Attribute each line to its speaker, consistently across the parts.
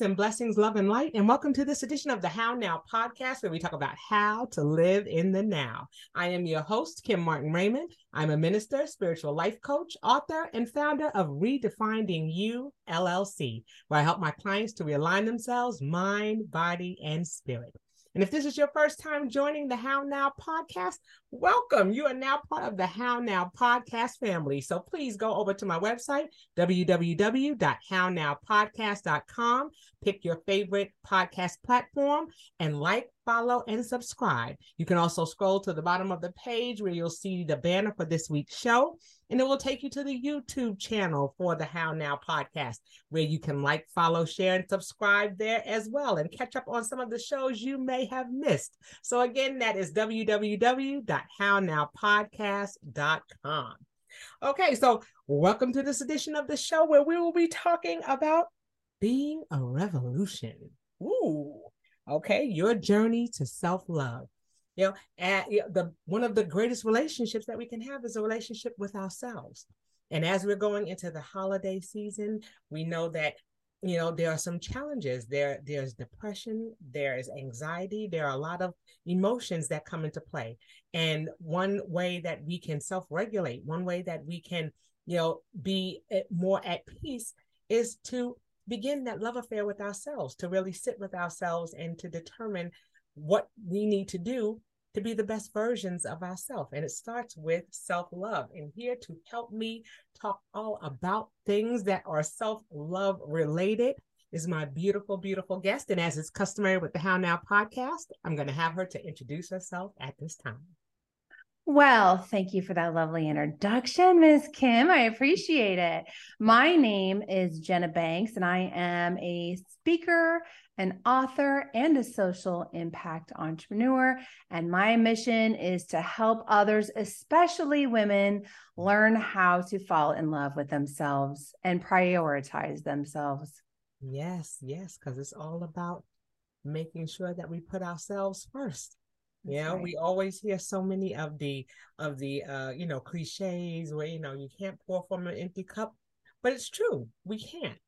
Speaker 1: Peace and blessings, love and light, and welcome to this edition of the How Now podcast, where we talk about how to live in the now. I am your host, Kim Martin Raymond. I'm a minister, spiritual life coach, author, and founder of Redefining You LLC, where I help my clients to realign themselves, mind, body, and spirit. And if this is your first time joining the How Now podcast, welcome. You are now part of the How Now podcast family. So please go over to my website, www.hownowpodcast.com. Pick your favorite podcast platform and like, follow, and subscribe. You can also scroll to the bottom of the page where you'll see the banner for this week's show, and it will take you to the YouTube channel for the How Now podcast, where you can like, follow, share, and subscribe there as well, and catch up on some of the shows you may have missed. So, again, that is www.hownowpodcast.com. Okay, so welcome to this edition of the show where we will be talking about being a revolution. Ooh, okay, your journey to self love. You know, and the one of the greatest relationships that we can have is a relationship with ourselves. And as we're going into the holiday season, we know that you know there are some challenges there there's depression there is anxiety there are a lot of emotions that come into play and one way that we can self-regulate one way that we can you know be eh, more at peace is to begin that love affair with ourselves, to really sit with ourselves and to determine what we need to do to be the best versions of ourselves. And it starts with self love. And here to help me talk all about things that are self love related is my beautiful, beautiful guest. And as is customary with the How Now podcast, I'm going to have her to introduce herself at this time.
Speaker 2: Well, thank you for that lovely introduction, Miss Kim. I appreciate it. My name is Jenna Banks, and I am a speaker, an author, and a social impact entrepreneur. And my mission is to help others, especially women, learn how to fall in love with themselves and prioritize themselves.
Speaker 1: Yes, yes, because it's all about making sure that we put ourselves first yeah, right. we always hear so many of the of the uh, you know, cliches where you know you can't pour from an empty cup, but it's true. We can't.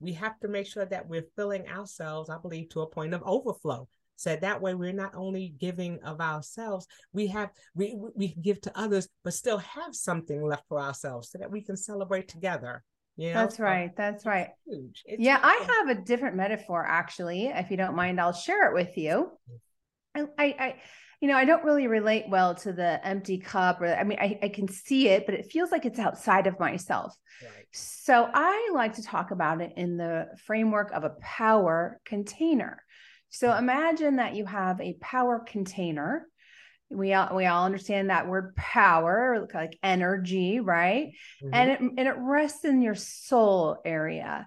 Speaker 1: We have to make sure that we're filling ourselves, I believe, to a point of overflow. So that way we're not only giving of ourselves, we have we we give to others, but still have something left for ourselves so that we can celebrate together.
Speaker 2: You know? That's right. That's right. Huge. It's yeah, huge. I have a different metaphor actually. If you don't mind, I'll share it with you. I, I, you know, I don't really relate well to the empty cup or I mean, I, I can see it, but it feels like it's outside of myself. Right. So I like to talk about it in the framework of a power container. So mm-hmm. imagine that you have a power container. We all we all understand that word power, like energy, right? Mm-hmm. And it and it rests in your soul area.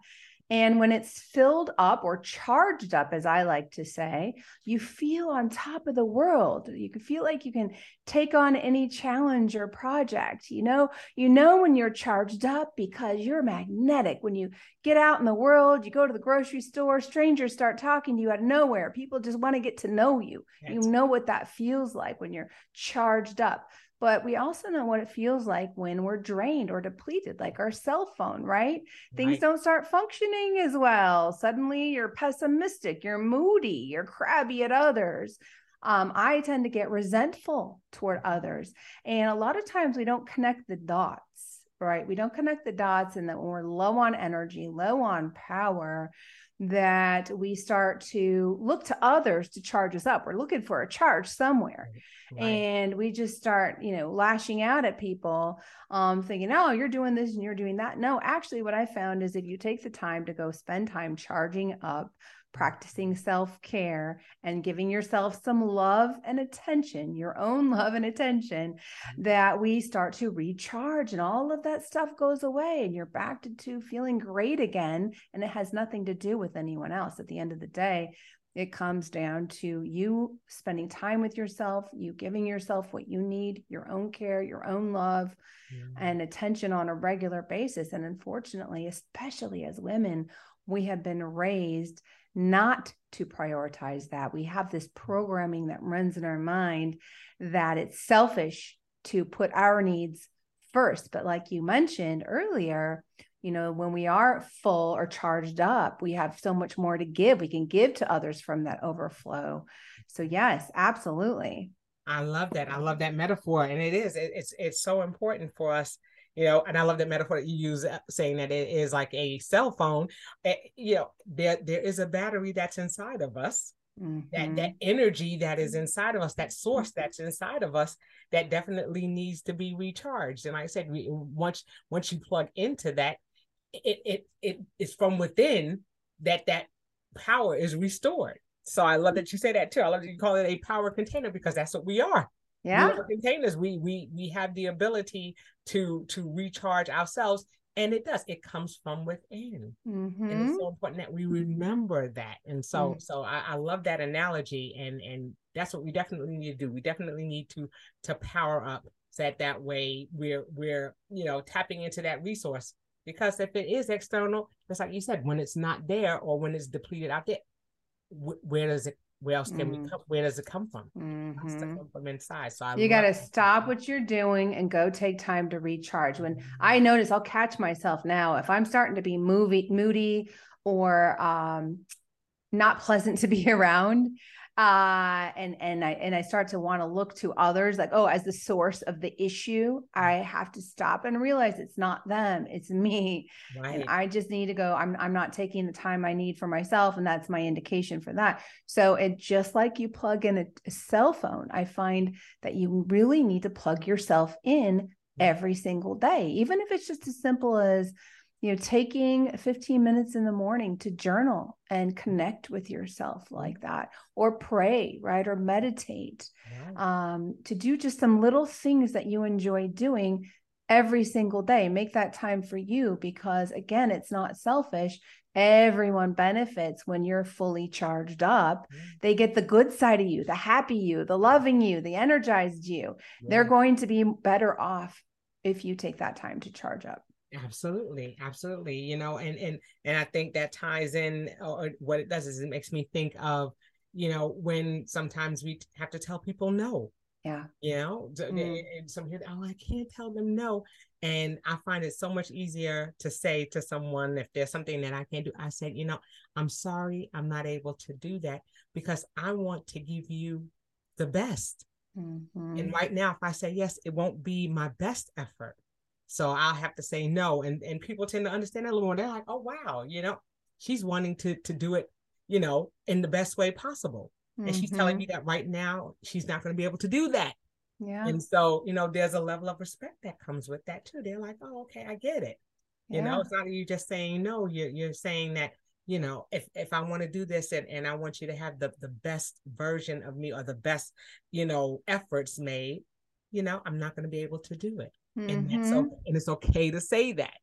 Speaker 2: And when it's filled up or charged up, as I like to say, you feel on top of the world. You can feel like you can take on any challenge or project. You know, you know when you're charged up because you're magnetic. When you get out in the world, you go to the grocery store, strangers start talking to you out of nowhere. People just want to get to know you. That's you know what that feels like when you're charged up but we also know what it feels like when we're drained or depleted, like our cell phone, right? right? Things don't start functioning as well. Suddenly you're pessimistic, you're moody, you're crabby at others. Um, I tend to get resentful toward others. And a lot of times we don't connect the dots, right? We don't connect the dots, and that when we're low on energy, low on power, that we start to look to others to charge us up. We're looking for a charge somewhere. Right. And we just start, you know, lashing out at people, um, thinking, oh, you're doing this and you're doing that. No, actually, what I found is if you take the time to go spend time charging up practicing self care and giving yourself some love and attention, your own love and attention, mm-hmm. that we start to recharge and all of that stuff goes away and you're back to, to feeling great again. And it has nothing to do with anyone else. At the end of the day, It comes down to you spending time with yourself, you giving yourself what you need, your own care, your own love, mm-hmm. and attention on a regular basis. And unfortunately, especially as women, we have been raised not to prioritize that. We have this programming that runs in our mind that it's selfish to put our needs first. But like you mentioned earlier, you know, when we are full or charged up, we have so much more to give. We can give to others from that overflow. So yes, absolutely.
Speaker 1: I love that. I love that metaphor, and it is. It, it's it's so important for us, you know. And I love that metaphor that you use, uh, saying that it is like a cell phone. Eh, you know, there there is a battery that's inside of us. Mm-hmm. That that energy that is inside of us, that source that's inside of us, that definitely needs to be recharged. And like I said, we, once once you plug into that, it it it is from within that that power is restored. So I love that you say that too. I love that you call it a power container because that's what we are.
Speaker 2: Yeah,
Speaker 1: we are containers. We we we have the ability to to recharge ourselves, and it does. It comes from within, mm-hmm. and it's so important that we remember that. And so mm-hmm. so I, I love that analogy, and and that's what we definitely need to do. We definitely need to to power up so that that way we're we're you know tapping into that resource because if it is external, just like you said, when it's not there or when it's depleted out there, wh- where does it? Where else can mm. we come? Where does it come from? Mm-hmm. come from inside. So I
Speaker 2: you got to stop what you're doing and go take time to recharge. When. I notice, I'll catch myself now if I'm starting to be movie moody or um, not pleasant to be around uh and and i and i start to want to look to others like oh as the source of the issue i have to stop and realize it's not them it's me right. and i just need to go i'm i'm not taking the time i need for myself and that's my indication for that. So it just like you plug in a, a cell phone i find that you really need to plug yourself in every single day even if it's just as simple as you know taking 15 minutes in the morning to journal and connect with yourself like that or pray right or meditate um, to do just some little things that you enjoy doing every single day. Make that time for you because again it's not selfish. Everyone benefits when you're fully charged up. Yeah. they get the good side of you the happy you the loving you the energized you. Yeah. they're going to be better off if you take that time to charge up
Speaker 1: Absolutely, absolutely. You know, and and and I think that ties in, or what it does is it makes me think of, you know, when sometimes we have to tell people no.
Speaker 2: Yeah.
Speaker 1: You know, mm. and some here, oh, I can't tell them no. And I find it so much easier to say to someone if there's something that I can't do, I said, you know, I'm sorry, I'm not able to do that because I want to give you the best. Mm-hmm. And right now, if I say yes, it won't be my best effort so I'll have to say no. And and people tend to understand that a little more. They're like, oh wow, you know, she's wanting to to do it, you know, in the best way possible. Mm-hmm. And she's telling me mm-hmm. that right now she's not going to be able to do that.
Speaker 2: Yeah.
Speaker 1: And so, you know, there's a level of respect that comes with that too. They're like, oh, okay, I get it. You know, it's not you just saying no, you're you're saying that, you know, if if I want to do this and, and I want you to have the the best version of me or the best, you know, efforts made, you know, I'm not going to be able to do it mm-hmm. and that's mm-hmm. okay, and it's okay to say that.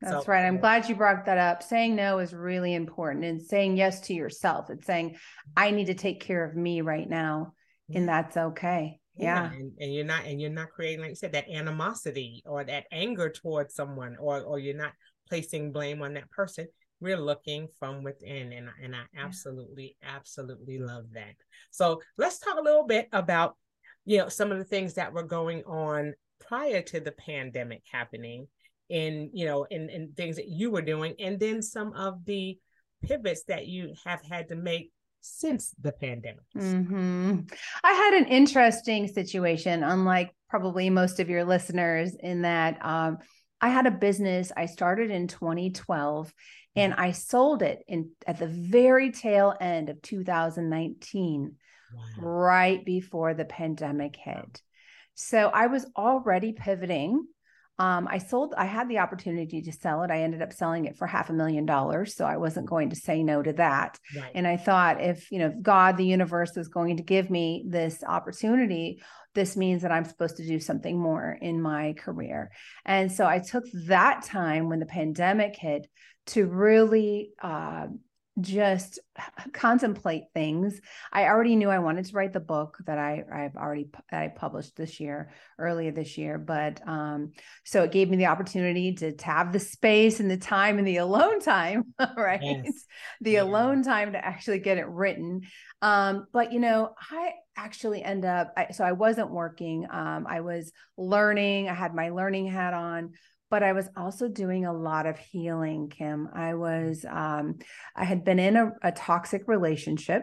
Speaker 2: That's so, right. I'm glad you brought that up. Saying no is really important and saying yes to yourself. It's saying, I need to take care of me right now. And that's okay. Yeah.
Speaker 1: yeah. And, and, you're not, and you're not creating, like you said, that animosity or that anger towards someone, or or you're not placing blame on that person. We're looking from within. And, and I absolutely, yeah. absolutely love that. So let's talk a little bit about, you know, some of the things that were going on prior to the pandemic happening in you know in, in things that you were doing and then some of the pivots that you have had to make since the pandemic
Speaker 2: mm-hmm. i had an interesting situation unlike probably most of your listeners in that um, i had a business i started in 2012 and i sold it in at the very tail end of 2019 wow. right before the pandemic hit so I was already pivoting. Um, I sold, I had the opportunity to sell it. I ended up selling it for half a million dollars. So I wasn't going to say no to that. Right. And I thought if, you know, God, the universe is going to give me this opportunity, this means that I'm supposed to do something more in my career. And so I took that time when the pandemic hit to really uh, just contemplate things. I already knew I wanted to write the book that I I've already I published this year, earlier this year. But um, so it gave me the opportunity to, to have the space and the time and the alone time, right? Yes. The yeah. alone time to actually get it written. Um, but you know, I actually end up I, so I wasn't working. Um, I was learning. I had my learning hat on but I was also doing a lot of healing, Kim. I was, um, I had been in a, a toxic relationship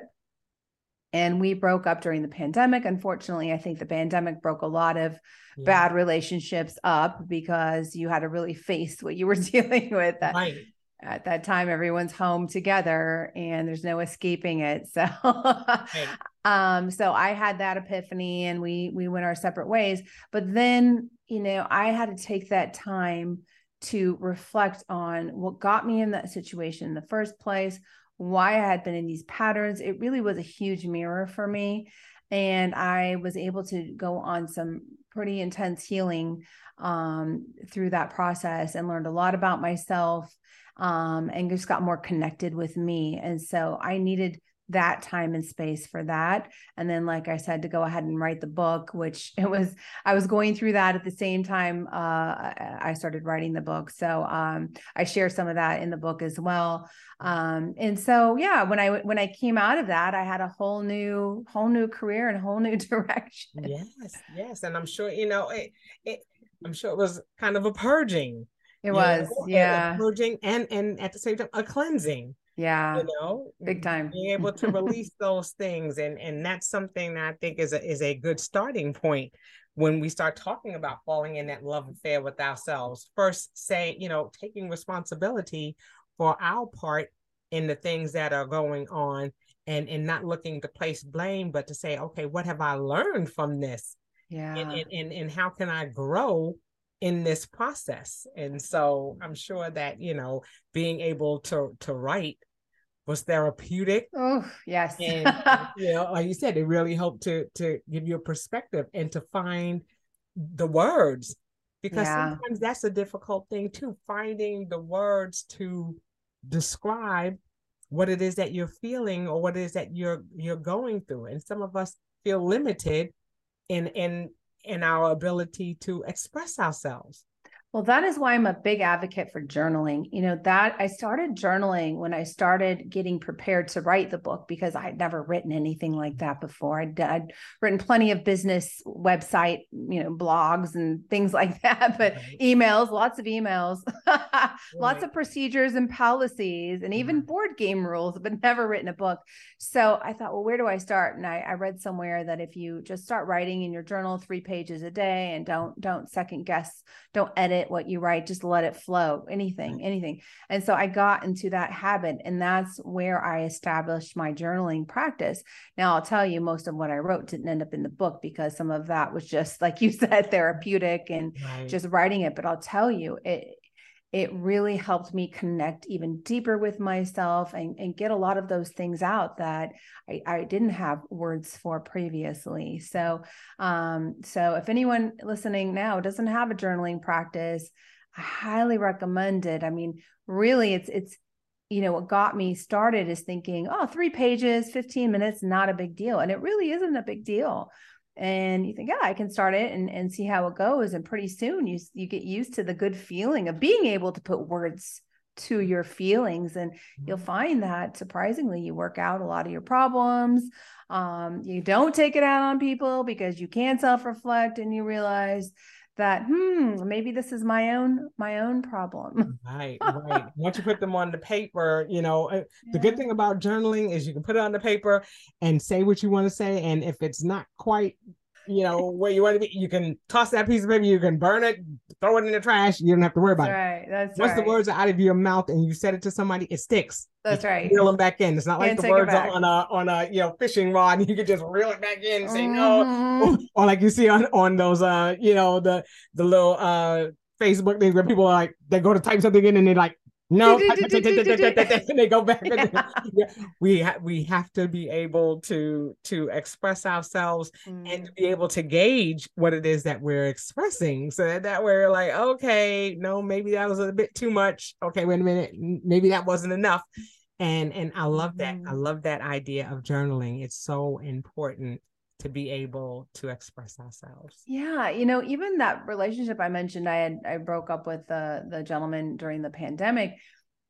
Speaker 2: and we broke up during the pandemic. Unfortunately, I think the pandemic broke a lot of yeah. bad relationships up because you had to really face what you were dealing with. Right. At that time, everyone's home together and there's no escaping it. So, right. um, so I had that epiphany and we we went our separate ways. But then you know, I had to take that time to reflect on what got me in that situation in the first place, why I had been in these patterns. It really was a huge mirror for me. And I was able to go on some pretty intense healing um, through that process and learned a lot about myself um, and just got more connected with me. And so I needed that time and space for that. And then like i said to go ahead and write the book which it was i was going through that at the same time uh, i started writing the book. So um, i share some of that in the book as well. Um, and so yeah when i when i came out of that i had a whole new whole new career and a whole new direction.
Speaker 1: Yes yes. And i'm sure you know it, it i'm sure it was kind of a purging
Speaker 2: it was know, yeah.
Speaker 1: purging and and at the same time a cleansing
Speaker 2: yeah.
Speaker 1: You know
Speaker 2: big mm, time.
Speaker 1: being able to release those things and and that's something that i think is a is a good starting point when we start talking about falling in that love affair with ourselves. First say you know taking responsibility for our part in the things that are going on and and not looking to place blame but to say okay what have i learned from this?
Speaker 2: Yeah.
Speaker 1: and and, and, and how can i grow in this process? And so i'm sure that you know being able to to write was therapeutic.
Speaker 2: Oh, yes.
Speaker 1: and you know, like you said, it really helped to to give you a perspective and to find the words because yeah. sometimes that's a difficult thing too, finding the words to describe what it is that you're feeling or what it is that you're you're going through. And some of us feel limited in in in our ability to express ourselves.
Speaker 2: Well, that is why I'm a big advocate for journaling. You know, that I started journaling when I started getting prepared to write the book because I had never written anything like that before. I'd, I'd written plenty of business website, you know, blogs and things like that, but right. emails, lots of emails, right. lots of procedures and policies, and even mm-hmm. board game rules, but never written a book. So I thought, well, where do I start? And I, I read somewhere that if you just start writing in your journal three pages a day and don't don't second guess, don't edit edit what you write, just let it flow, anything, anything. And so I got into that habit, and that's where I established my journaling practice. Now, I'll tell you, most of what I wrote didn't end up in the book because some of that was just, like you said, therapeutic and right. just writing it. But I'll tell you, it, it really helped me connect even deeper with myself and, and get a lot of those things out that I, I didn't have words for previously. So, um, so if anyone listening now doesn't have a journaling practice, I highly recommend it. I mean, really, it's it's you know what got me started is thinking, oh, three pages, fifteen minutes, not a big deal, and it really isn't a big deal and you think, yeah, I can start it and, and see how it goes. And pretty soon you you get used to the good feeling of being able to put words to your feelings. And you'll mm-hmm. find that surprisingly, you work out a lot of your problems. Um, you don't take it out on people because you can self-reflect and you realize that hmm maybe this is my own my own problem
Speaker 1: right right once you put them on the paper you know yeah. The good thing about journaling is you can put it on the paper and say what you want to say and if it's not quite you know where you want to be you can toss that piece of paper you can burn it throw it in the trash. You don't have to worry
Speaker 2: about
Speaker 1: that's
Speaker 2: it right. That's
Speaker 1: once
Speaker 2: right.
Speaker 1: the words are out of your mouth and you said it to somebody it sticks.
Speaker 2: That's
Speaker 1: you
Speaker 2: right.
Speaker 1: reel them back in. It's not Can't like the words on a on a you know fishing rod and you can just reel it back in and say mm-hmm. no or like you see on on those uh you know the the little uh Facebook things where people are like they go to type something in and they like no. They go back we ha- we have to be able to to express ourselves mm. and to be able to gauge what it is that we're expressing so that, that we're like okay no maybe that was a bit too much. Okay wait a minute. Maybe that wasn't enough. And and i love that. Mm-hmm. i love that idea of journaling. It's so important to be able to express ourselves
Speaker 2: yeah you know even that relationship i mentioned i had i broke up with the the gentleman during the pandemic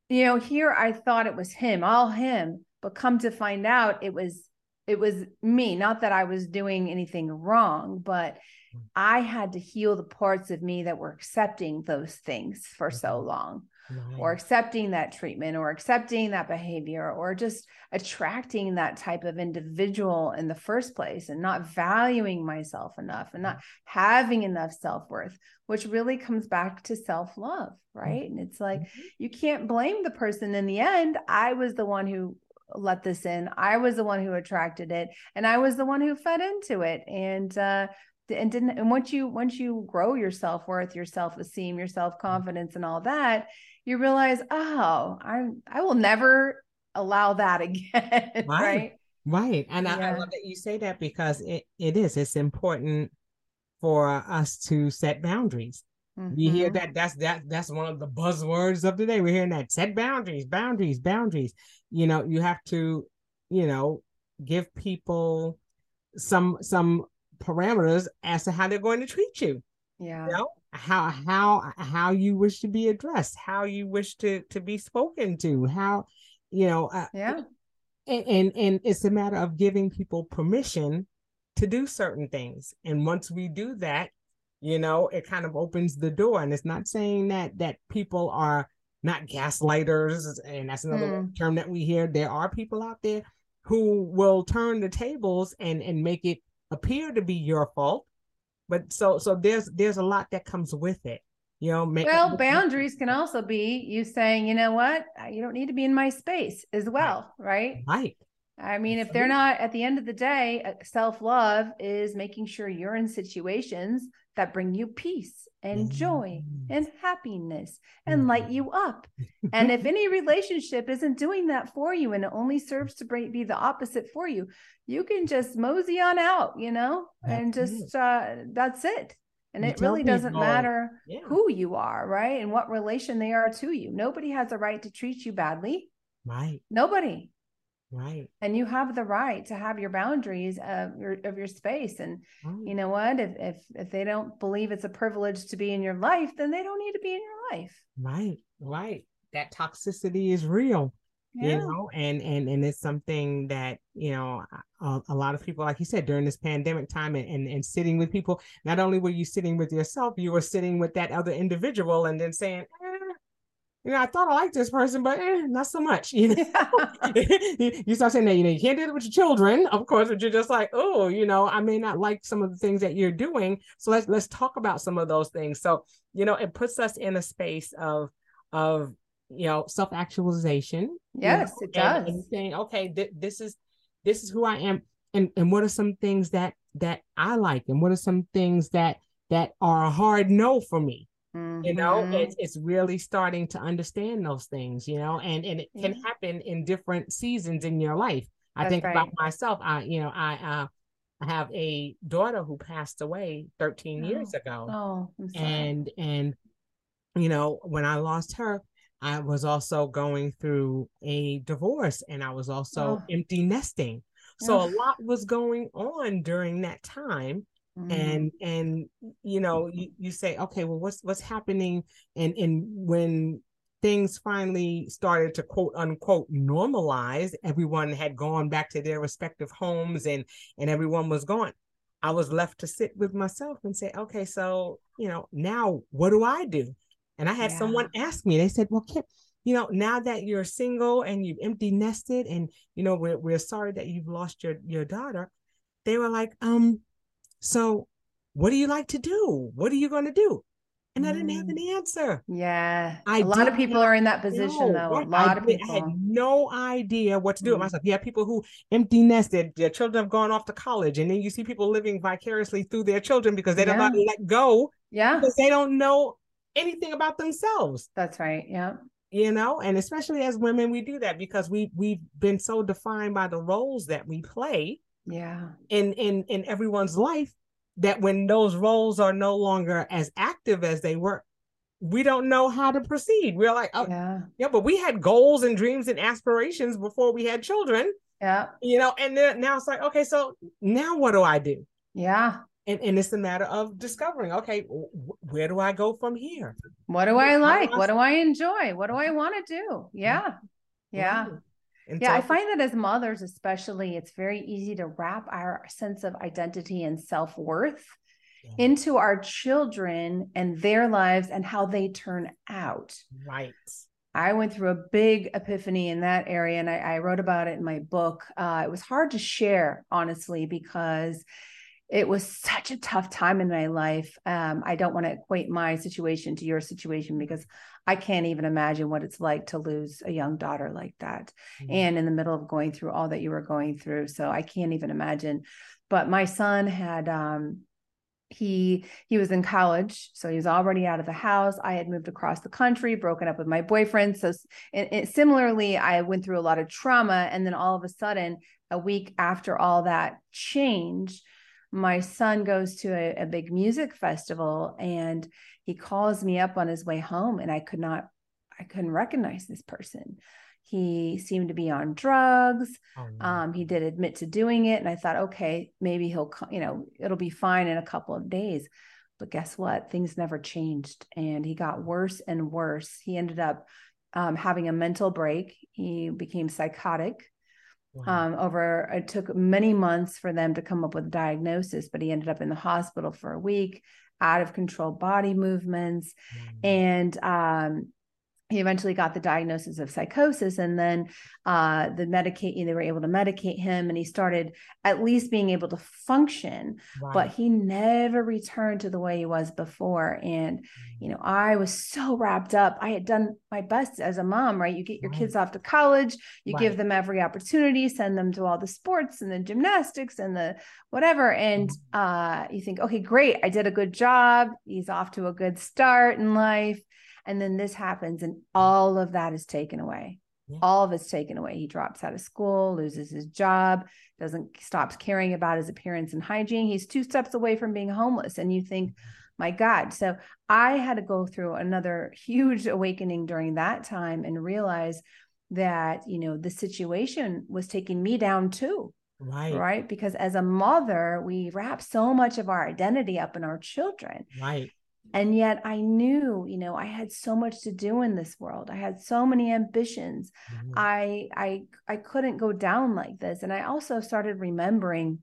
Speaker 2: you know here i thought it was him all him but come to find out it was it was me not that i was doing anything wrong but mm. i had to heal the parts of me that were accepting those things for so mm-hmm. long Right. or accepting that treatment or accepting that behavior or just attracting that type of individual in the first place and not valuing myself enough and not having enough self-worth which really comes back to self-love right mm-hmm. and it's like mm-hmm. you can't blame the person in the end i was the one who let this in i was the one who attracted it and i was the one who fed into it and uh and didn't and once you once you grow your self-worth your self-esteem your self-confidence and all that you realize, oh, I'm I will never allow that again. right. Right.
Speaker 1: right. And yeah. I, I love that you say that because it, it is. It's important for us to set boundaries. Mm-hmm. You hear that? That's that. That's one of the buzzwords of the day. We're hearing that. Set boundaries, boundaries, boundaries. You know, you have to, you know, give people some some parameters as to how they're going to treat you.
Speaker 2: Yeah.
Speaker 1: You know? How how how you wish to be addressed how you wish to to be spoken to how you know
Speaker 2: uh, yeah.
Speaker 1: and, and and it's a matter of giving people permission to do certain things. And once we do that you know it kind of opens the door. And it's not saying that that people are not gaslighters and that's another mm. term that we hear. There are people out there who will turn the tables and and make it appear to be your fault but so so there's there's a lot that comes with it you know
Speaker 2: make, well boundaries can also be you saying you know what? You don't need to be in my space as well right?
Speaker 1: Right
Speaker 2: I mean, if they're not at the end of the day, uh, self love is making sure you're in situations that bring you peace and joy and happiness and light you up. and if any relationship isn't doing that for you and it only serves to be the opposite for you, you can just mosey on out, you know, and just uh, that's it. And you it really doesn't people, matter yeah. who you are, right? And what relation they are to you. Nobody has a right to treat you badly.
Speaker 1: Right.
Speaker 2: Nobody.
Speaker 1: Right.
Speaker 2: And you have the right to have your boundaries of your of your space. And right. you know what? If if if they don't believe it's a privilege to be in your life, then they don't need to be in your life.
Speaker 1: Right. Right. That toxicity is real. Yeah. You know, and and and it's something that you know a, a, lot of people, like you said, during this pandemic time, and, and and sitting with people. Not only were you sitting with yourself, you were sitting with that other individual, and then saying, you know, I thought I liked this person, but eh, not so much. You know, you start saying that you know you can't do it with your children, of course, but you're just like, oh, you know, I may not like some of the things that you're doing. So let's let's talk about some of those things. So you know, it puts us in a space of of you know self actualization.
Speaker 2: Yes,
Speaker 1: you
Speaker 2: know, it does. And,
Speaker 1: and saying, okay, th- this is this is who I am, and and what are some things that that I like, and what are some things that that are a hard no for me Mm-hmm. You know, mm-hmm. it's it's really starting to understand those things, you know, and and it can happen in different seasons in your life. I That's think right. about myself. I, you know, I uh I have a daughter who passed away 13 oh. years ago.
Speaker 2: Oh,
Speaker 1: and and you know, when I lost her, I was also going through a divorce and I was also oh. empty nesting. So a lot was going on during that time Mm-hmm. and and you know you, you say okay well what's what's happening and and when things finally started to quote unquote normalize everyone had gone back to their respective homes and and everyone was gone i was left to sit with myself and say okay so you know now what do i do and i had yeah. someone ask me they said well Kim, you know now that you're single and you've empty nested and you know we're, we're sorry that you've lost your your daughter they were like um so, what do you like to do? What are you going to do? And I didn't have mm. an answer.
Speaker 2: Yeah. I a lot of people are in that position though. A lot I, of people.
Speaker 1: I had no idea what to do mm. with myself. Yeah, people who empty nested, their children have gone off to college. And then you see people living vicariously through their children because they don't let go.
Speaker 2: Yeah.
Speaker 1: Because they don't know anything about themselves.
Speaker 2: That's right. Yeah.
Speaker 1: You know, and especially as women, we do that because we we've been so defined by the roles that we play
Speaker 2: yeah
Speaker 1: in in in everyone's life that when those roles are no longer as active as they were we don't know how to proceed. We're like, oh, yeah. yeah, but we had goals and dreams and aspirations before we had children.
Speaker 2: Yeah.
Speaker 1: You know, and then now it's like, okay, so now what do I do?
Speaker 2: Yeah.
Speaker 1: And, and it's a matter of discovering, okay, where do I go from here?
Speaker 2: What do I like? What do I enjoy? What do I want to do? Yeah. Yeah. yeah, mm-hmm. I find that as mothers, especially, it's very easy to wrap our sense of identity and self worth into our children and their lives and how they turn out.
Speaker 1: Right.
Speaker 2: I went through a big epiphany in that area, and I, I wrote about it in my book. Uh, it was hard to share, honestly, because it was such a tough time in my life. Um, I don't want to equate my situation to your situation because I can't even imagine what it's like to lose a young daughter like that mm-hmm. and in the middle of going through all that you were going through. So I can't even imagine. But my son had um, he he was in college so he was already out of the house i had moved across the country broken up with my boyfriend so it, it, similarly i went through a lot of trauma and then all of a sudden a week after all that changed my son goes to a, a big music festival and he calls me up on his way home and i could not i couldn't recognize this person he seemed to be on drugs. Oh, um, he did admit to doing it. And I thought, okay, maybe he'll, you know, it'll be fine in a couple of days. But guess what? Things never changed. And he got worse and worse. He ended up um, having a mental break. He became psychotic. Wow. Um, over it took many months for them to come up with a diagnosis, but he ended up in the hospital for a week, out of control body movements. And um, he eventually got the diagnosis of psychosis and then uh, the medicate they were able to medicate him and he started at least being able to function right. but he never returned to the way he was before and you know i was so wrapped up i had done my best as a mom right you get your right. kids off to college you right. give them every opportunity send them to all the sports and the gymnastics and the whatever and mm-hmm. uh, you think okay great i did a good job he's off to a good start in life and then this happens and all of that is taken away. Yeah. all of it's taken away. He drops out of school loses his job doesn't stops caring about his appearance and hygiene. He's two steps away from being homeless. And you think my god. So i had to go through another huge awakening during that time and realize that you know the situation was taking me down too.
Speaker 1: Right.
Speaker 2: Right? Because as a mother we wrap so much of our identity up in our children.
Speaker 1: Right
Speaker 2: and yet i knew you know i had so much to do in this world. I had so many ambitions. Mm-hmm. i i i couldn't go down like this. And i also started remembering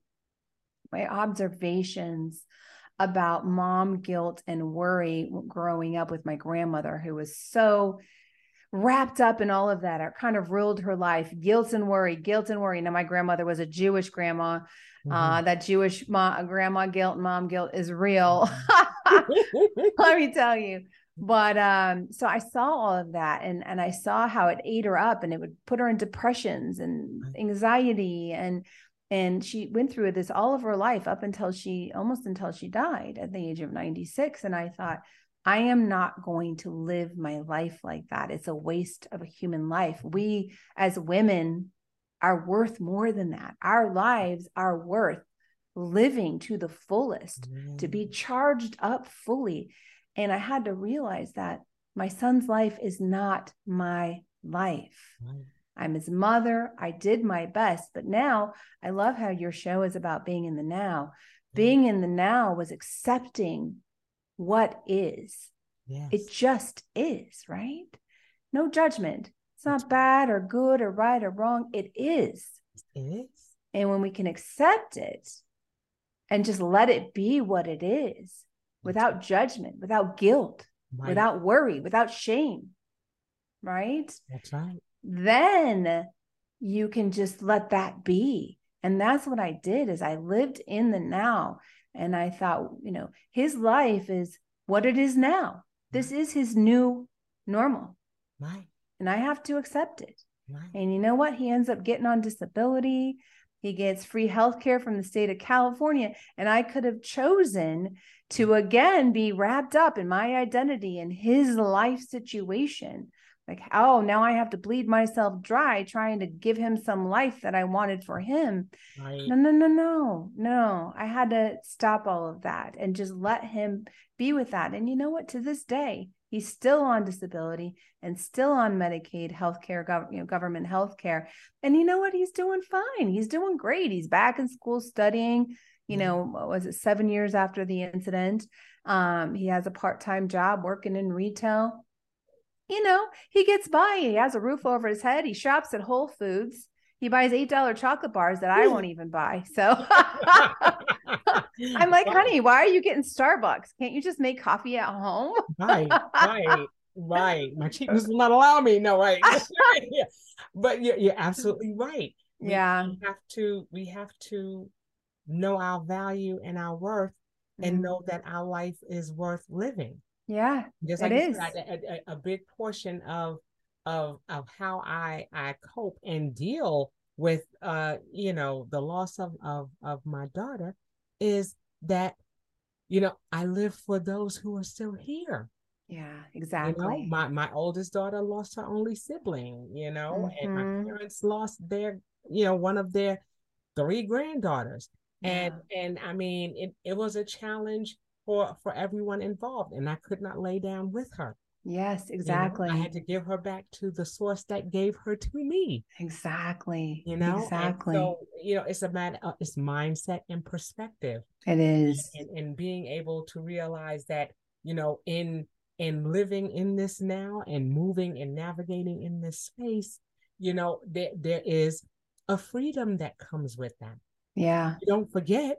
Speaker 2: my observations about mom guilt and worry growing up with my grandmother who was so wrapped up in all of that it kind of ruled her life guilt and worry guilt and worry. Now my grandmother was a jewish grandma mm-hmm. uh, that jewish ma- grandma guilt mom guilt is real. Mm-hmm. let me tell you. But um so i saw all of that and and i saw how it ate her up and it would put her in depressions and anxiety and and she went through this all of her life up until she almost until she died at the age of 96 and i thought i am not going to live my life like that. It's a waste of a human life. We as women are worth more than that our lives are worth living to the fullest, mm. to be mm. charged up fully. And I had to realize that my son's life is not my life. Right. I'm his mother. I did my best. But now I love how your show is about being in the now. Mm. Being in the now was accepting what is. Yes. It just is, right? No judgment. It's not bad or good or right or wrong. It is.
Speaker 1: It is.
Speaker 2: And when we can accept it, and just let it be what it is without judgment, without guilt, right. without worry, without shame. Right?
Speaker 1: That's right.
Speaker 2: Then you can just let that be. And that's what I did is I lived in the now and I thought, you know, his life is what it is now. This is his new normal.
Speaker 1: Right.
Speaker 2: And I have to accept it.
Speaker 1: Right.
Speaker 2: And you know what? He ends up getting on disability. He gets free health care from the state of California. And I could have chosen to again be wrapped up in my identity and his life situation. Like, oh, now I have to bleed myself dry trying to give him some life that I wanted for him. Right. No, no, no, no, no. I had to stop all of that and just let him be with that. And you know what? To this day, He's still on disability and still on Medicaid healthcare, gov- you know, government healthcare. And you know what? He's doing fine. He's doing great. He's back in school studying. You know, was it seven years after the incident? Um, he has a part-time job working in retail. You know, he gets by. He has a roof over his head. He shops at Whole Foods. He buys eight dollar chocolate bars that I won't even buy. So I'm like, honey, why are you getting Starbucks? Can't you just make coffee at home?
Speaker 1: right, right, right. My cheapness will not allow me. No, right. yeah. But you're, you're absolutely right. We,
Speaker 2: yeah.
Speaker 1: We have to we have to know our value and our worth and mm-hmm. know that our life is worth living.
Speaker 2: Yeah. Just like it is.
Speaker 1: Said, a, a, a big portion of of of how I I cope and deal with uh you know the loss of of of my daughter is that you know I live for those who are still here.
Speaker 2: Yeah, exactly.
Speaker 1: You know, my my oldest daughter lost her only sibling, you know, mm-hmm. and my mm-hmm. parents lost their you know one of their three granddaughters. Yeah. And and I mean it it was a challenge for for everyone involved and I could not lay down with her.
Speaker 2: Yes, exactly.
Speaker 1: You know, I had to give her back to the source that gave her to me.
Speaker 2: Exactly.
Speaker 1: You know,
Speaker 2: exactly.
Speaker 1: And so you know, it's a matter. Uh, it's mindset and perspective.
Speaker 2: It is,
Speaker 1: and, and being able to realize that you know, in in living in this now and moving and navigating in this space, you know, there there is a freedom that comes with that.
Speaker 2: Yeah.
Speaker 1: You don't forget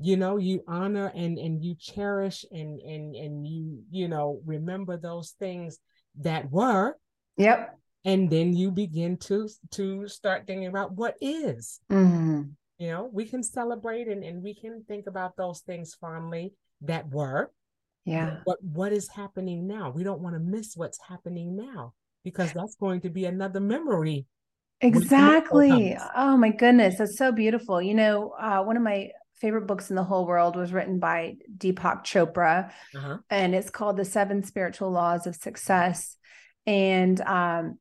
Speaker 1: you know you honor and and you cherish and and and you you know remember those things that were.
Speaker 2: Yep.
Speaker 1: And then you begin to to start thinking about what is.
Speaker 2: Mm-hmm.
Speaker 1: you know we can celebrate and, and we can think about those things fondly that were.
Speaker 2: Yeah.
Speaker 1: But what is happening now? We don't want to miss what's happening now because that's going to be another memory.
Speaker 2: Exactly. oh my goodness. That's so beautiful. You know uh, one of my favorite books in the whole world was written by Deepak Chopra, uh-huh. and it's called The Seven Spiritual Laws of Success. And um,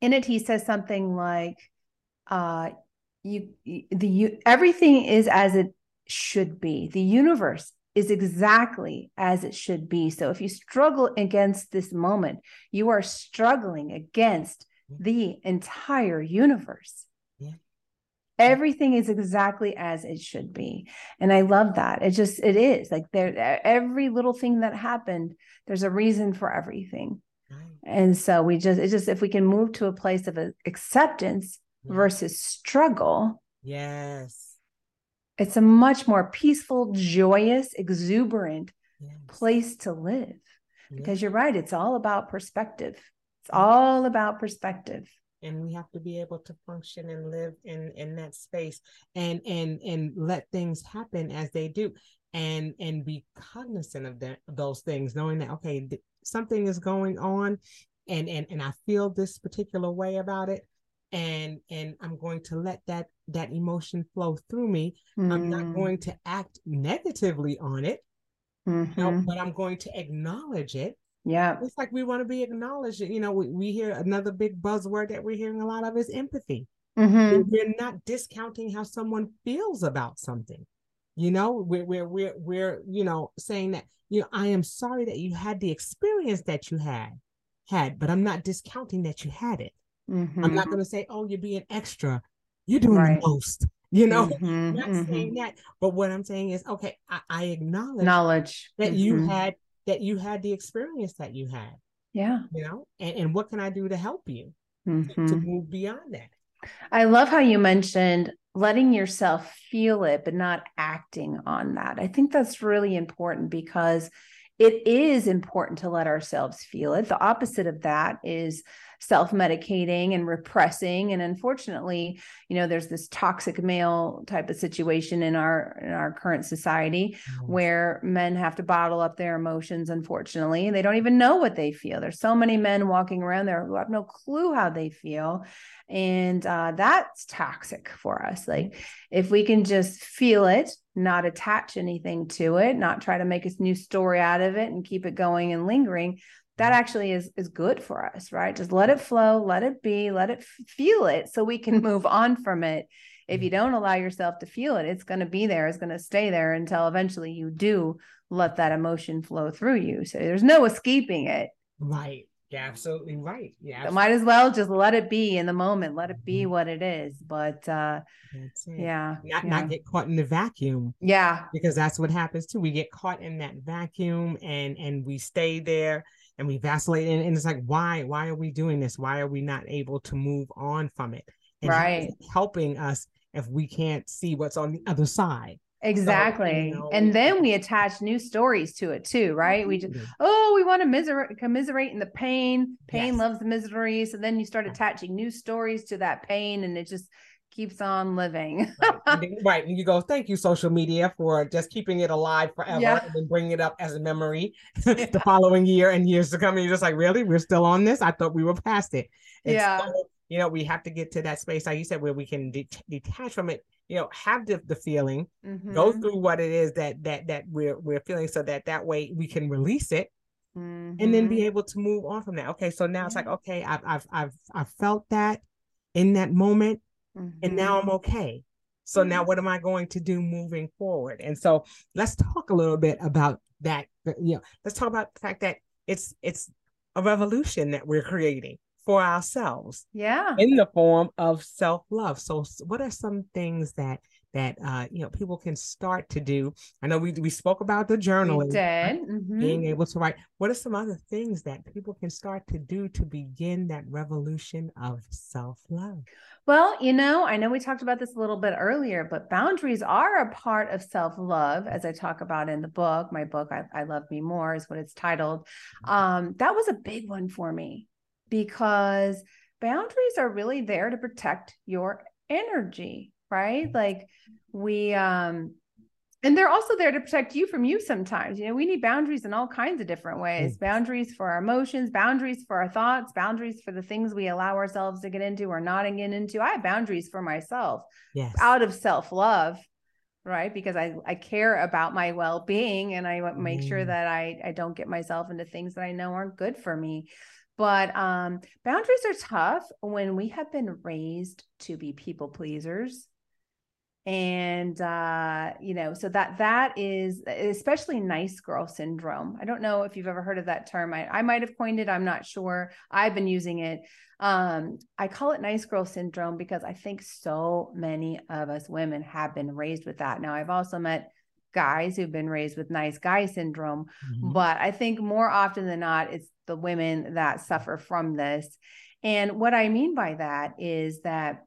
Speaker 2: in it, he says something like, uh, "You, the you, everything is as it should be. The universe is exactly as it should be. So if you struggle against this moment, you are struggling against the entire universe." Everything is exactly as it should be. And i love that. It just it is. Like there every little thing that happened there's a reason for everything. And so we just it's just if we can move to a place of acceptance versus struggle
Speaker 1: yes.
Speaker 2: it's a much more peaceful joyous exuberant yes. place to live. Because you're right it's all about perspective. It's mm-hmm. all about perspective
Speaker 1: and we have to be able to function and live in in that space and and and let things happen as they do and and be cognizant of that those things knowing that okay th- something is going on and and and I feel this particular way about it and and I'm going to let that that emotion flow through me mm. I'm not mm. going to act negatively on it mm-hmm. you know, but I'm going to acknowledge it
Speaker 2: yeah.
Speaker 1: It's like we want to be acknowledged. You know, we, we hear another big buzzword that we're hearing a lot of is empathy.
Speaker 2: Mm-hmm.
Speaker 1: We're not discounting how someone feels about something. You know, we're, we're, we're, we're, you know, saying that, you know, I am sorry that you had the experience that you had, had, but I'm not discounting that you had it.
Speaker 2: Mm-hmm.
Speaker 1: I'm not going to say, oh, you're being extra. You're doing right. the most. You know,
Speaker 2: mm-hmm.
Speaker 1: Not saying
Speaker 2: mm-hmm.
Speaker 1: that. But what I'm saying is, okay, I, I acknowledge
Speaker 2: knowledge
Speaker 1: that you mm-hmm. had that you had the experience that you had.
Speaker 2: Yeah.
Speaker 1: You know, and, and what can I do to help you
Speaker 2: mm-hmm.
Speaker 1: to move beyond that?
Speaker 2: I love how you mentioned letting yourself feel it, but not acting on that. I think that's really important because it is important to let ourselves feel it. The opposite of that is self-medicating and repressing. And unfortunately you know there's this toxic male type of situation in our in our current society mm-hmm. where men have to bottle up their emotions unfortunately. They don't even know what they feel. There's so many men walking around there who have no clue how they feel. And uh, that's toxic for us. Like if we can just feel it not attach anything to it not try to make a new story out of it and keep it going and lingering that actually is is good for us right just let it flow let it be let it feel it so we can move on from it if you mm-hmm. don't allow yourself to feel it it's going to be there it's going to stay there until eventually you do let that emotion flow through you. So there's no escaping it.
Speaker 1: Right. Yeah, absolutely right. Yeah.
Speaker 2: So might as well just let it be in the moment. Let it be mm-hmm. what it is. But uh yeah.
Speaker 1: Not
Speaker 2: yeah.
Speaker 1: not get caught in the vacuum.
Speaker 2: Yeah.
Speaker 1: Because that's what happens too. We get caught in that vacuum and and we stay there and we vacillate and, and it's like why why are we doing this? Why are we not able to move on from it? And
Speaker 2: right.
Speaker 1: helping us if we can't see what's on the other side.
Speaker 2: Exactly. So, you know, and then we attach new stories to it too, right? We just, mm-hmm. oh, we want to commiserate, commiserate in the pain. Pain yes. loves the misery. So then you start attaching new stories to that pain and it just keeps on living.
Speaker 1: right. And then, right. And you go, thank you, social media, for just keeping it alive forever yeah. and then bringing it up as a memory yeah. the following year and years to come. And you're just like, really? We're still on this? I thought we were past it.
Speaker 2: And yeah.
Speaker 1: So, you know, we have to get to that space, like you said, where we can de- detach from it you know have the, the feeling mm-hmm. go through what it is that that that we're we're feeling so that that way we can release it mm-hmm. and then be mm-hmm. able to move on from that okay so now it's like okay i've i've i've, I've felt that in that moment mm-hmm. and now i'm mm-hmm. okay so now what am i going to do moving forward and so let's talk a little bit about that you know let's talk about the fact that it's it's a revolution that we're creating for ourselves.
Speaker 2: Yeah.
Speaker 1: In the form of self-love. So what are some things that that uh you know people can start to do? I know we we spoke about the journaling.
Speaker 2: Mm-hmm.
Speaker 1: Being able to write. What are some other things that people can start to do to begin that revolution of self-love?
Speaker 2: Well, you know, I know we talked about this a little bit earlier, but boundaries are a part of self love, as I talk about in the book. My book, I, I, Love Me More, is what it's titled. Mm-hmm. Um, that was a big one for me because boundaries are really there to protect your energy, right? Like we um and they're also there to protect you from you sometimes. You know, we need boundaries in all kinds of different ways. Boundaries for our emotions, boundaries for our thoughts, boundaries for the things we allow ourselves to get into or not get into. I have boundaries for myself
Speaker 1: yes.
Speaker 2: out of self-love right because i i care about my well-being and i make mm. sure that i i don't get myself into things that i know aren't good for me but um, boundaries are tough when we have been raised to be people pleasers. And uh, you know, so that that is especially nice girl syndrome. I don't know if you've ever heard of that term. I, I might have coined it, I'm not sure. I've been using it. Um, I call it nice girl syndrome because I think so many of us women have been raised with that. Now, I've also met guys who've been raised with nice guy syndrome, mm-hmm. but I think more often than not, it's the women that suffer from this. And what I mean by that is that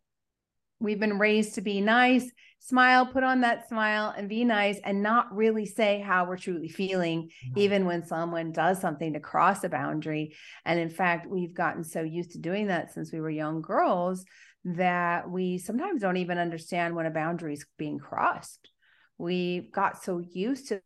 Speaker 2: we've been raised to be nice, smile, put on that smile and be nice and not really say how we're truly feeling, mm-hmm. even when someone does something to cross a boundary. And in fact, we've gotten so used to doing that since we were young girls that we sometimes don't even understand when a boundary is being crossed. We got so used to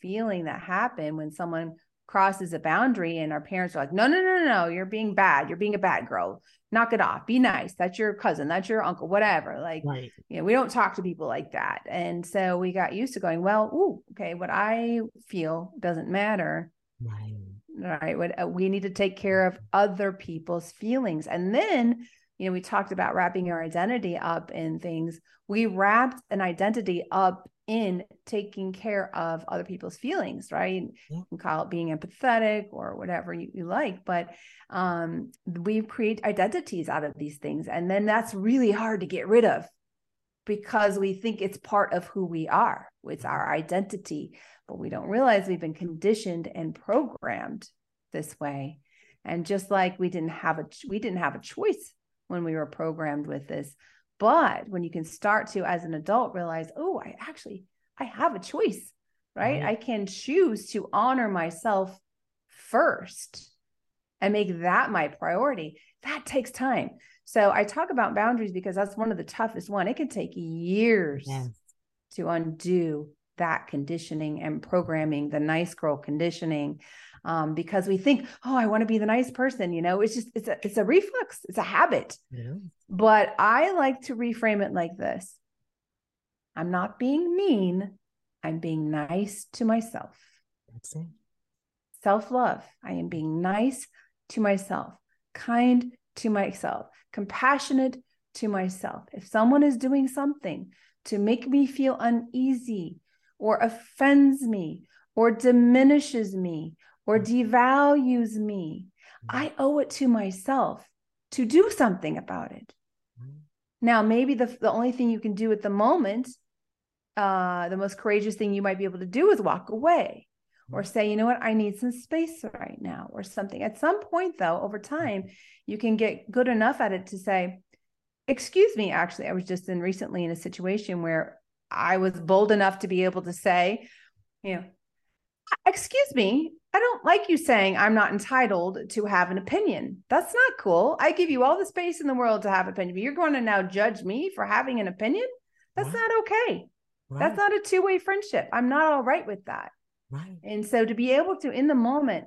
Speaker 2: feeling that happen when someone crosses a boundary and our parents are like no no no no no you're being bad. You're being a bad girl. Knock it off. Be nice. That's your cousin. That's your uncle whatever. Like right. you know we don't talk to people like that. And so we got used to going well ooh okay what i feel doesn't matter.
Speaker 1: Right.
Speaker 2: Right. What uh, we need to take care of other people's feelings. And then you know we talked about wrapping our identity up in things. We wrapped an identity up in taking care of other people's feelings, right? You can call it being empathetic or whatever you, you like, but um, we create identities out of these things. And then that's really hard to get rid of because we think it's part of who we are, it's our identity, but we don't realize we've been conditioned and programmed this way. And just like we didn't have a we didn't have a choice when we were programmed with this but when you can start to, as an adult, realize, oh, I actually, I have a choice, right? right? I can choose to honor myself first and make that my priority. That takes time. So I talk about boundaries because that's one of the toughest one. It can take years yes. to undo that conditioning and programming, the nice girl conditioning, um, because we think, oh, I want to be the nice person. You know, it's just it's a it's a reflex, it's a habit.
Speaker 1: Yeah.
Speaker 2: But I like to reframe it like this: I'm not being mean. I'm being nice to myself.
Speaker 1: That's it.
Speaker 2: Self love. I am being nice to myself, kind to myself, compassionate to myself. If someone is doing something to make me feel uneasy or offends me or diminishes me or mm. devalues me, mm. I owe it to myself to do something about it. Mm. Now, maybe the, the only thing you can do at the moment, uh, the most courageous thing you might be able to do is walk away or say, you know what, I need some space right now or something. At some point, though, over time, you can get good enough at it to say, excuse me, actually, I was just in recently in a situation where I was bold enough to be able to say, you know, excuse me, I don't like you saying I'm not entitled to have an opinion. That's not cool. I give you all the space in the world to have an opinion, but you're going to now judge me for having an opinion? That's right. not okay. Right. That's not a two way friendship. I'm not all right with that. Right. And so to be able to, in the moment,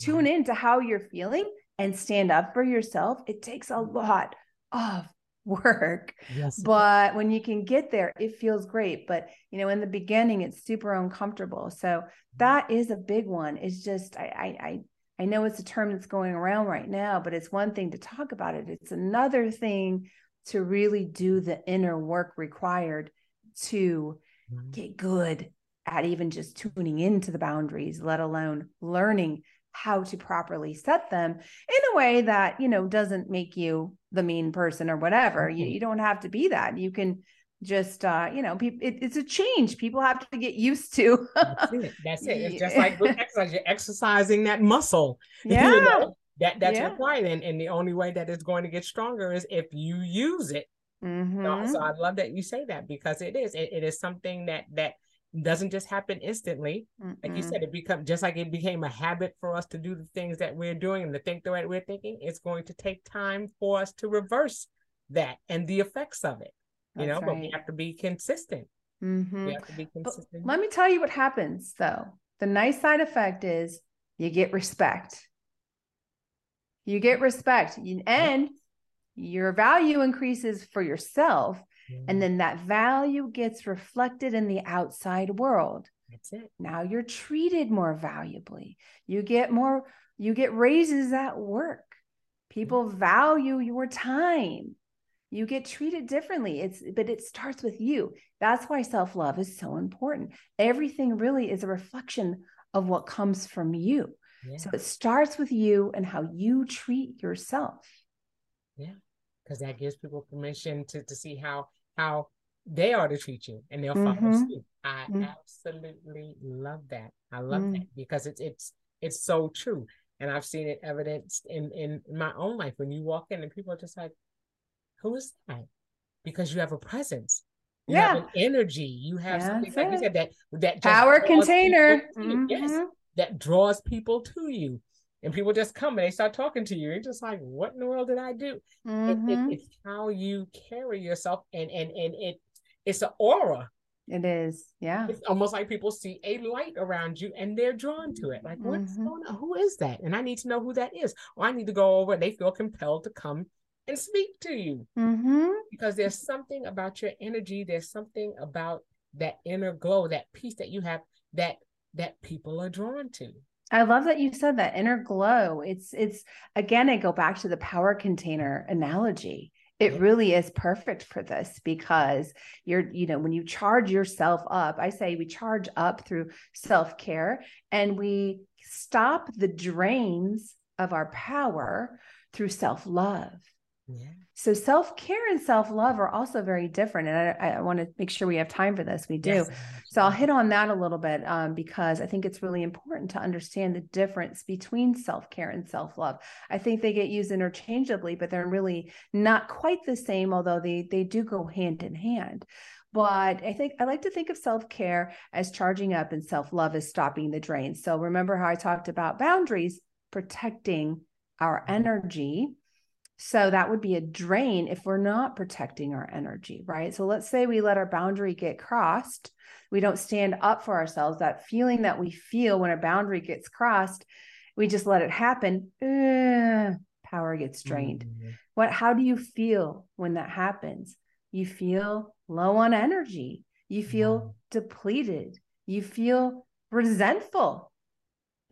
Speaker 2: tune in to how you're feeling and stand up for yourself, it takes a lot of work. Yes. But when you can get there, it feels great. But you know, in the beginning, it's super uncomfortable. So mm-hmm. that is a big one. It's just I I I know it's a term that's going around right now, but it's one thing to talk about it. It's another thing to really do the inner work required to mm-hmm. get good at even just tuning into the boundaries, let alone learning how to properly set them in a way that you know doesn't make you the mean person or whatever mm-hmm. you, you don't have to be that you can just uh you know people it, it's a change people have to get used to
Speaker 1: that's it that's it it's just like exercise you're exercising that muscle yeah you know? that that's yeah. required and, and the only way that it's going to get stronger is if you use it mm-hmm. so i love that you say that because it is it, it is something that that doesn't just happen instantly. Mm-mm. Like you said, it become just like it became a habit for us to do the things that we're doing and to think the way we're thinking. It's going to take time for us to reverse that and the effects of it. You That's know, right. but we have to be consistent. Mm-hmm. We have to be
Speaker 2: consistent. But let me tell you what happens though. The nice side effect is you get respect. You get respect, and your value increases for yourself and then that value gets reflected in the outside world.
Speaker 1: That's it.
Speaker 2: Now you're treated more valuably. You get more, you get raises at work. People mm-hmm. value your time. You get treated differently. It's but it starts with you. That's why self-love is so important. Everything really is a reflection of what comes from you. Yeah. So it starts with you and how you treat yourself.
Speaker 1: Yeah. Because that gives people permission to, to see how how they are to treat you and they'll follow mm-hmm. suit. I mm-hmm. absolutely love that. I love mm-hmm. that because it's it's it's so true. And I've seen it evidenced in in my own life when you walk in and people are just like, Who is that? Because you have a presence. You yeah. have an energy. You have something like you said that that
Speaker 2: power container.
Speaker 1: Yes. Mm-hmm. That draws people to you and people just come and they start talking to you. You're just like, what in the world did I do? Mm-hmm. It, it, mm-hmm. it's how you carry yourself, and and and it it's an aura.
Speaker 2: It is, yeah.
Speaker 1: It's almost like people see a light around you and they're drawn to it. Like, what's mm-hmm. going on? Who is that? And I need to know who that is. Or I need to go over. They feel compelled to come and speak to you mm-hmm. because there's something about your energy. There's something about that inner glow, that peace that you have that that people are drawn to.
Speaker 2: I love that you said that inner glow. It's it's again I go back to the power container analogy. It really is perfect for this because you're you know when you charge yourself up, I say we charge up through self-care and we stop the drains of our power through self-love. Yeah. So self care and self love are also very different. And I, I, want to make sure we have time for this. We do. Yes, so I'll hit on that a little bit um, because I think it's really important to understand the difference between self care and self love. I think they get used interchangeably, but they're really not quite the same, although they, they do go hand in hand. But I think I like to think of self care as charging up and self love as stopping the drain. So remember how I talked about boundaries protecting our mm-hmm. energy so that would be a drain if we're not protecting our energy, right? So let's say we let our boundary get crossed. We don't stand up for ourselves. That feeling that we feel when a boundary gets crossed, we just let it happen. Uh, power gets drained. Mm-hmm. What how do you feel when that happens? You feel low on energy. You feel mm-hmm. depleted. You feel resentful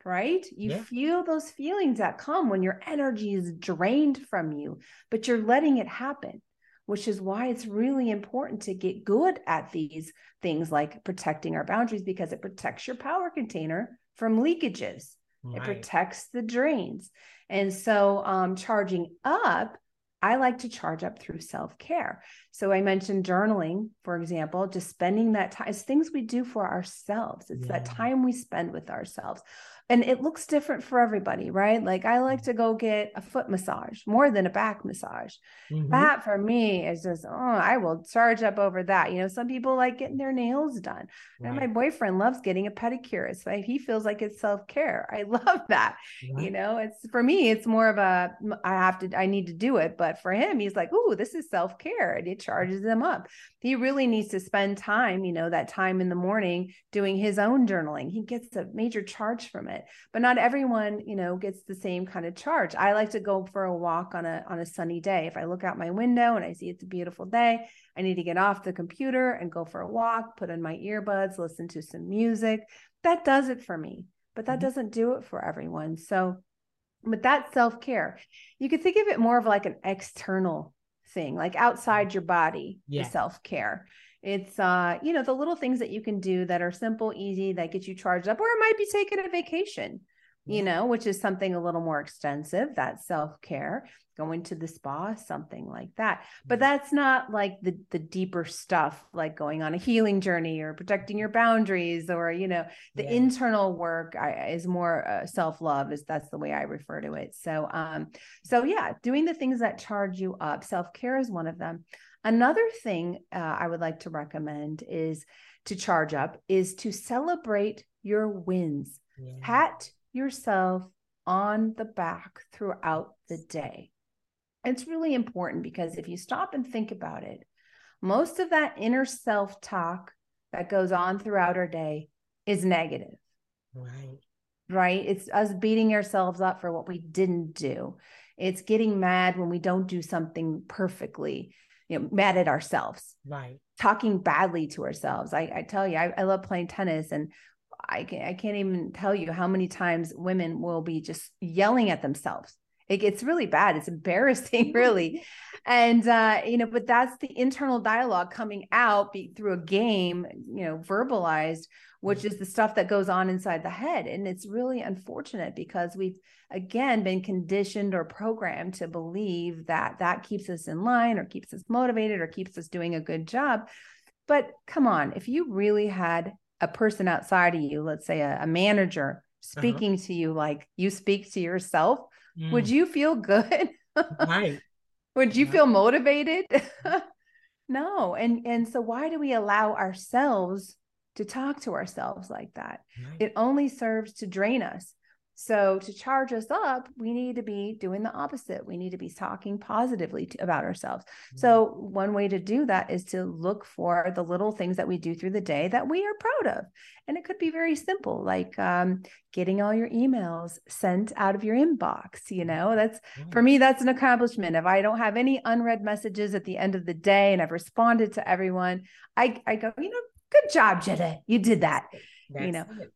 Speaker 2: right? You yeah. feel those feelings that come when your energy is drained from you, but you're letting it happen. which is why it's really important to get good at these things like protecting our boundaries because it protects your power container from leakages. Right. It protects the drains. And so um, charging up, I like to charge up through self care. So I mentioned journaling, for example, just spending that time. It's things we do for ourselves. It's yeah. that time we spend with ourselves and it looks different for everybody, right? Like I like to go get a foot massage more than a back massage. Mm-hmm. That for me is just, oh, I will charge up over that. You know, some people like getting their nails done. Right. And my boyfriend loves getting a pedicure. It's like he feels like it's self-care. I love that. Right. You know, it's for me, it's more of a I have to, I need to do it. But for him, he's like, oh, this is self-care. And it charges him up. He really needs to spend time, you know, that time in the morning doing his own journaling. He gets a major charge from it it. But not everyone you know gets the same kind of charge. I like to go for a walk on a on a sunny day. If i look out my window and i see it's a beautiful day i need to get off the computer and go for a walk put on my earbuds listen to some music. That does it for me but that mm-hmm. doesn't do it for everyone. So but that self-care you could think of it more of like an external thing like outside your body yeah. the self-care it's uh, you know, the little things that you can do that are simple, easy, that get you charged up, or it might be taking a vacation, you know, which is something a little more extensive. That self-care, going to the spa, something like that. But that's not like the the deeper stuff, like going on a healing journey or protecting your boundaries, or you know, the yeah. internal work I, is more uh, self-love. Is that's the way I refer to it. So, um, so yeah, doing the things that charge you up. Self-care is one of them. Another thing uh, I would like to recommend is to charge up is to celebrate your wins. Yeah. Pat yourself on the back throughout the day. It's really important because if you stop and think about it, most of that inner self talk that goes on throughout our day is negative.
Speaker 1: Right.
Speaker 2: Right. It's us beating ourselves up for what we didn't do. It's getting mad when we don't do something perfectly you know mad at ourselves.
Speaker 1: Right.
Speaker 2: Talking badly to ourselves. I, I tell you I, I love playing tennis and I, can, I can't even tell you how many times women will be just yelling at themselves. It gets really bad. It's embarrassing really. And uh you know but that's the internal dialogue coming out be, through a game you know verbalized which is the stuff that goes on inside the head and it's really unfortunate because we've again been conditioned or programmed to believe that that keeps us in line or keeps us motivated or keeps us doing a good job but come on if you really had a person outside of you let's say a, a manager uh-huh. speaking uh-huh. to you like you speak to yourself mm. would you feel good
Speaker 1: right
Speaker 2: would you right. feel motivated no and and so why do we allow ourselves to talk to ourselves like that right. it only serves to drain us so to charge us up, we need to be doing the opposite. We need to be talking positively to, about ourselves. Mm-hmm. So one way to do that is to look for the little things that we do through the day that we are proud of. And it could be very simple, like um, getting all your emails sent out of your inbox. You know, that's mm-hmm. for me, that's an accomplishment. If I don't have any unread messages at the end of the day and I've responded to everyone, I, I go, you know, good job, Jenna. You did that. That's you know. It.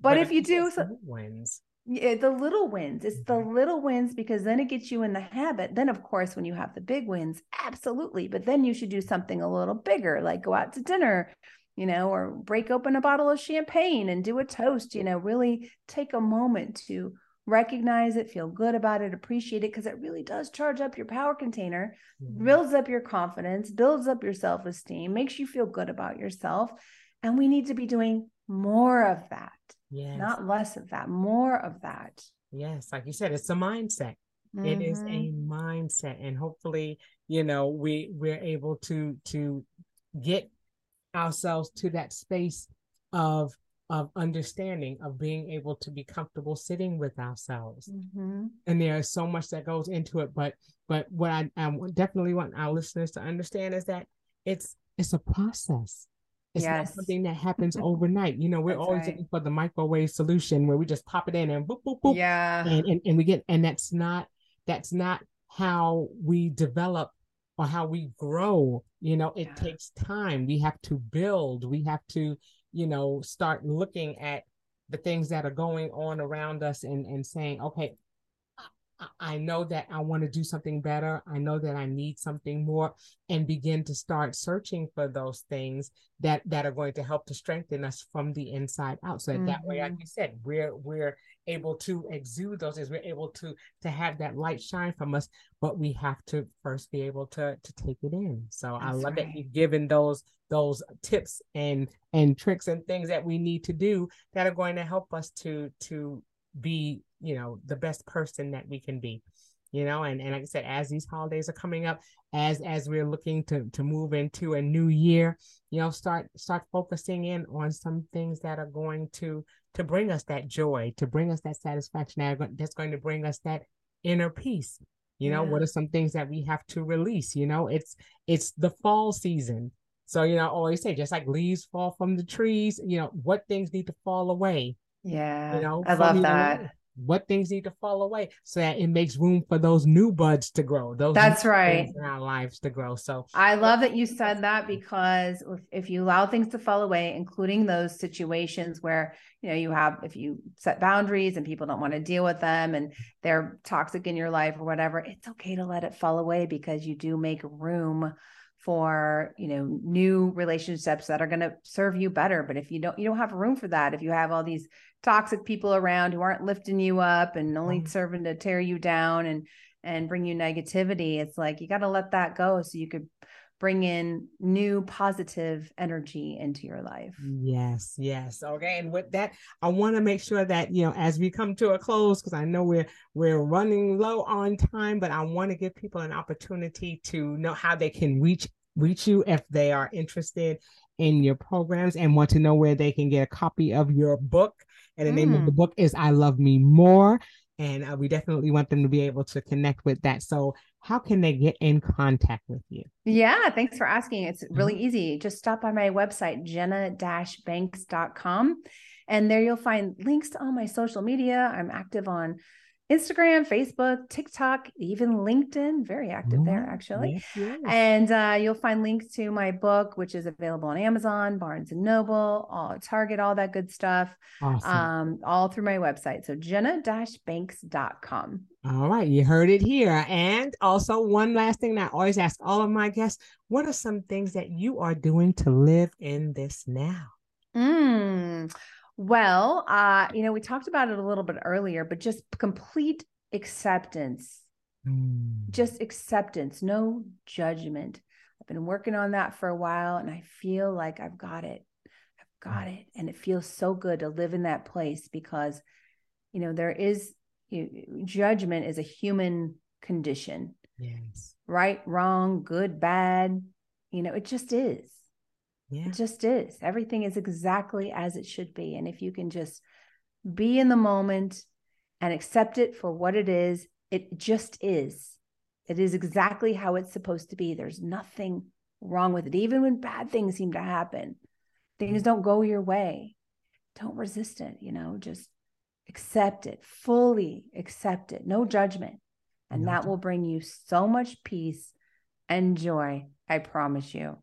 Speaker 2: But, but if you do so,
Speaker 1: wins
Speaker 2: yeah, the little wins. It's the mm-hmm. little wins because then it gets you in the habit. Then, of course, when you have the big wins, absolutely. But then you should do something a little bigger, like go out to dinner, you know, or break open a bottle of champagne and do a toast, you know, really take a moment to recognize it, feel good about it, appreciate it, because it really does charge up your power container, mm-hmm. builds up your confidence, builds up your self esteem, makes you feel good about yourself. And we need to be doing more of that. Yes. Not less of that, more of that.
Speaker 1: Yes, like you said, it's a mindset. Mm-hmm. It is a mm-hmm. mindset. And hopefully, you know, we we're able to to get ourselves to that space of of understanding of being able to be comfortable sitting with ourselves mm-hmm. and there's so much that goes into it but but what I, I definitely want our listeners to understand is that it's it's a process it's yes. not something that happens overnight. You know, we're that's always right. looking for the microwave solution where we just pop it in and boop, boop, boop.
Speaker 2: Yeah.
Speaker 1: And, and, and we get, and that's not, that's not how we develop or how we grow. You know, it yeah. takes time. We have to build. We have to, you know, start looking at the things that are going on around us and, and saying, okay, I know that I want to do something better. I know that I need something more and begin to start searching for those things that that are going to help to strengthen us from the inside out. So that, mm-hmm. that way, like mm-hmm. you said, we're we're able to exude those things. We're able to to have that light shine from us, but we have to first be able to to take it in. So That's I love right. that you've given those those tips and and tricks and things that we need to do that are going to help us to to be you know the best person that we can be you know and, and like i said as these holidays are coming up as as we're looking to to move into a new year you know start start focusing in on some things that are going to to bring us that joy to bring us that satisfaction that's going to bring us that inner peace. You know yeah. what are some things that we have to release? You know it's it's the fall season. So you know I always say just like leaves fall from the trees you know what things need to fall away?
Speaker 2: Yeah you know i love that
Speaker 1: what things need to fall away so that it makes room for those new buds to grow those
Speaker 2: that's right.
Speaker 1: in our lives to grow. So
Speaker 2: i love that you said that because if you allow things to fall away including those situations where you know you have if you set boundaries and people don't want to deal with them and they're toxic in your life or whatever it's okay to let it fall away because you do make room for you know new relationships that are going to serve you better but if you don't you don't have room for that if you have all these toxic people around who aren't lifting you up and only mm-hmm. serving to tear you down and and bring you negativity it's like you got to let that go so you could bring in new positive energy into your life.
Speaker 1: Yes, yes. Okay. And with that, I want to make sure that, you know, as we come to a close, because I know we're we're running low on time, but I want to give people an opportunity to know how they can reach reach you if they are interested in your programs and want to know where they can get a copy of your book. And the mm. name of the mm. book is I Love Me More. And uh, we definitely want them to be able to connect with that. So, how can they get in contact with you?
Speaker 2: Yeah, thanks for asking. It's really mm-hmm. easy. Just stop by my website, jenna-banks.com. And there you'll find links to all my social media. I'm active on Instagram, Facebook, TikTok, even LinkedIn, very active there actually. Yes, yes. And uh, you'll find links to my book, which is available on Amazon, Barnes and Noble, all Target, all that good stuff, awesome. um, all through my website. So jenna-banks.com.
Speaker 1: All right, you heard it here. And also, one last thing that I always ask all of my guests what are some things that you are doing to live in this now?
Speaker 2: Mm. Well, uh, you know, we talked about it a little bit earlier, but just complete acceptance. Mm. Just acceptance, no judgment. I've been working on that for a while and I feel like I've got it. I've got it. And it feels so good to live in that place because, you know, there is you, judgment is a human condition.
Speaker 1: Yes.
Speaker 2: Right, wrong, good, bad. You know, it just is. Yeah. It just is. Everything is exactly as it should be. And if you can just be in the moment and accept it for what it is, it just is. It is exactly how it's supposed to be. There's nothing wrong with it. Even when bad things seem to happen, things mm. don't go your way. Don't resist it, you know, just accept it, fully accept it, no judgment. And no that will bring you so much peace and joy. I promise you.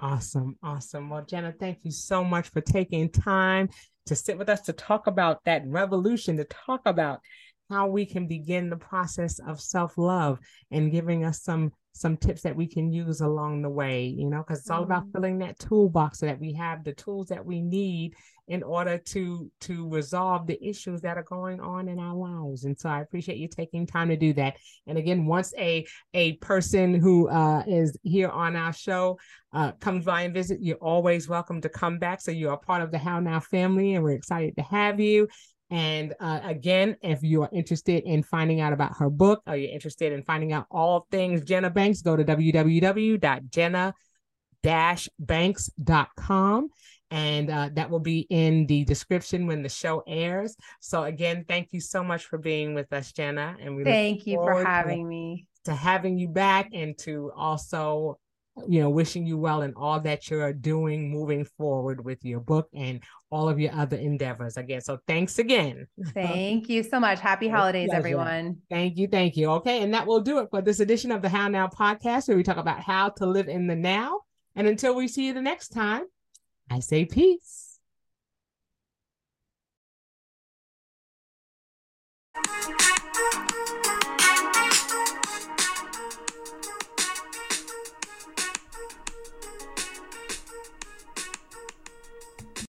Speaker 1: Awesome. Awesome. Well, Jenna, thank you so much for taking time to sit with us to talk about that revolution, to talk about how we can begin the process of self-love and giving us some some tips that we can use along the way you know because it's all about mm-hmm. filling that toolbox so that we have the tools that we need in order to to resolve the issues that are going on in our lives. And so i appreciate you taking time to do that. And again once a a person who uh, is here on our show uh, comes by and visit you're always welcome to come back. So you're part of the how now family and we're excited to have you and uh, again, if you are interested in finding out about her book or you're interested in finding out all things Jenna Banks, go to www.jenna-banks.com. And uh, that will be in the description when the show airs. So again, thank you so much for being with us, Jenna. And we
Speaker 2: thank you for having
Speaker 1: to,
Speaker 2: me.
Speaker 1: To having you back and to also you know, wishing you well in all that you're doing moving forward with your book and all of your other endeavors again. So thanks again.
Speaker 2: Thank you so much. Happy holidays, everyone.
Speaker 1: Thank you. Thank you. Okay. And that will do it for this edition of the How Now podcast, where we talk about how to live in the now. And until we see you the next time, I say peace. Thank you.